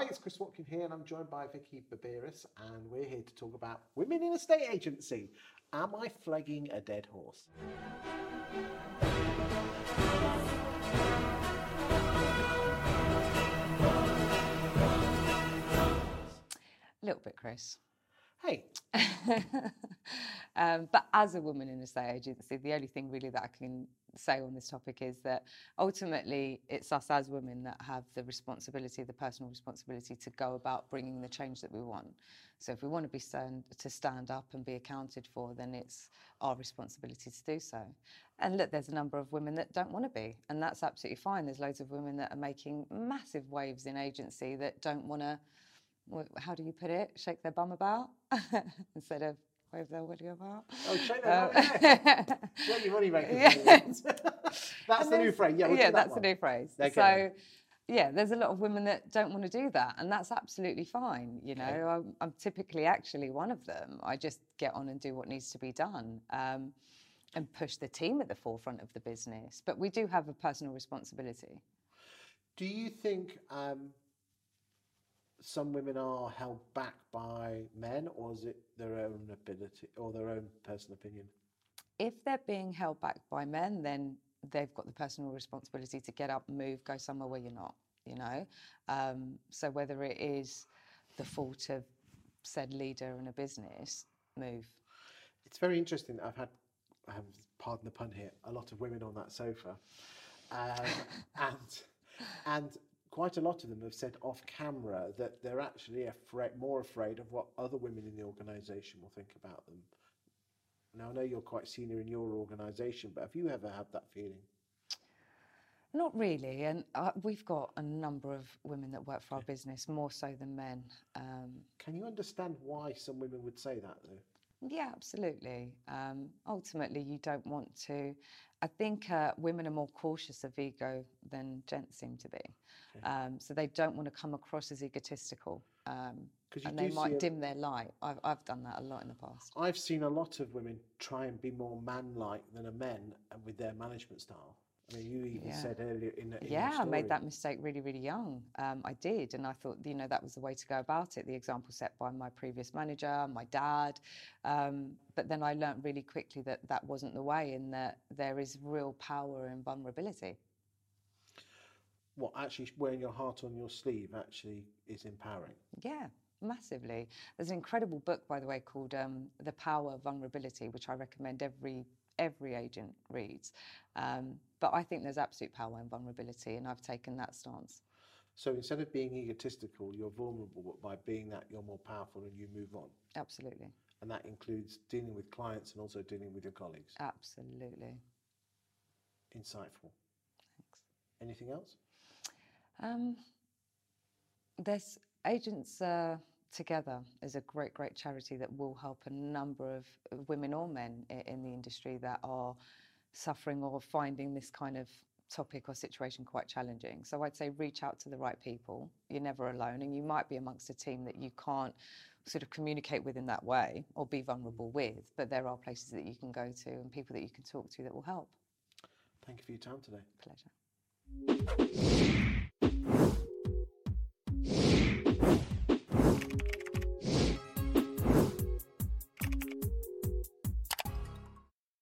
Hi, it's Chris Watkin here, and I'm joined by Vicky Barberis, and we're here to talk about women in estate agency. Am I flagging a dead horse? A little bit, Chris. Hey, um, but as a woman in a estate agency, the only thing really that I can say on this topic is that ultimately it's us as women that have the responsibility, the personal responsibility to go about bringing the change that we want. So if we want to be stand, to stand up and be accounted for, then it's our responsibility to do so. And look, there's a number of women that don't want to be, and that's absolutely fine. There's loads of women that are making massive waves in agency that don't want to how do you put it? Shake their bum about instead of wave their willy about. Oh, shake their bum. Yeah. Shake your money That's and the new phrase. Yeah, we'll yeah, that that's one. the new phrase. Okay. So, yeah, there's a lot of women that don't want to do that, and that's absolutely fine. You know, Okay. I'm, I'm typically actually one of them. I just get on and do what needs to be done. Um, and push the team at the forefront of the business. But we do have a personal responsibility. Do you think um, some women are held back by men, or is it their own ability or their own personal opinion? if they're being held back by men, then they've got the personal responsibility to get up, move, go somewhere where you're not, you know? Um, so whether it is the fault of said leader in a business, move. It's very interesting. I've had, um, pardon the pun here, a lot of women on that sofa, um, and and quite a lot of them have said off camera that they're actually afraid, more afraid of what other women in the organisation will think about them. Now I know you're quite senior in your organisation, but have you ever had that feeling? Not really, and uh, we've got a number of women that work for our business, more so than men. Um, Can you understand why some women would say that though? Yeah, absolutely. Um, ultimately, you don't want to. I think uh, women are more cautious of ego than gents seem to be. Um, so they don't want to come across as egotistical. Um, and they might a- dim their light. I've, I've done that a lot in the past. I've seen a lot of women try and be more man-like than a men uh, with their management style. I mean, you even Yeah. said earlier in, the- in Yeah, I made that mistake really, really young. Um, I did, and I thought, you know, that was the way to go about it. The example set by my previous manager, my dad. Um, but then I learnt really quickly that that wasn't the way, and that there is real power in vulnerability. what actually wearing your heart on your sleeve actually is empowering. Yeah, massively. There's an incredible book, by the way, called um, "The Power of Vulnerability," which I recommend every every agent reads. Um, but I think there's absolute power in vulnerability, and I've taken that stance. So instead of being egotistical, you're vulnerable, but by being that, you're more powerful and you move on. Absolutely, And that includes dealing with clients and also dealing with your colleagues. absolutely. Insightful. Thanks. Anything else? Um, there's Agents uh, Together is a great, great charity that will help a number of women or men in the industry that are suffering or finding this kind of topic or situation quite challenging. So I'd say reach out to the right people. You're never alone, and you might be amongst a team that you can't sort of communicate with in that way or be mm. vulnerable with, but there are places that you can go to and people that you can talk to that will help. Thank you for your time today. Pleasure.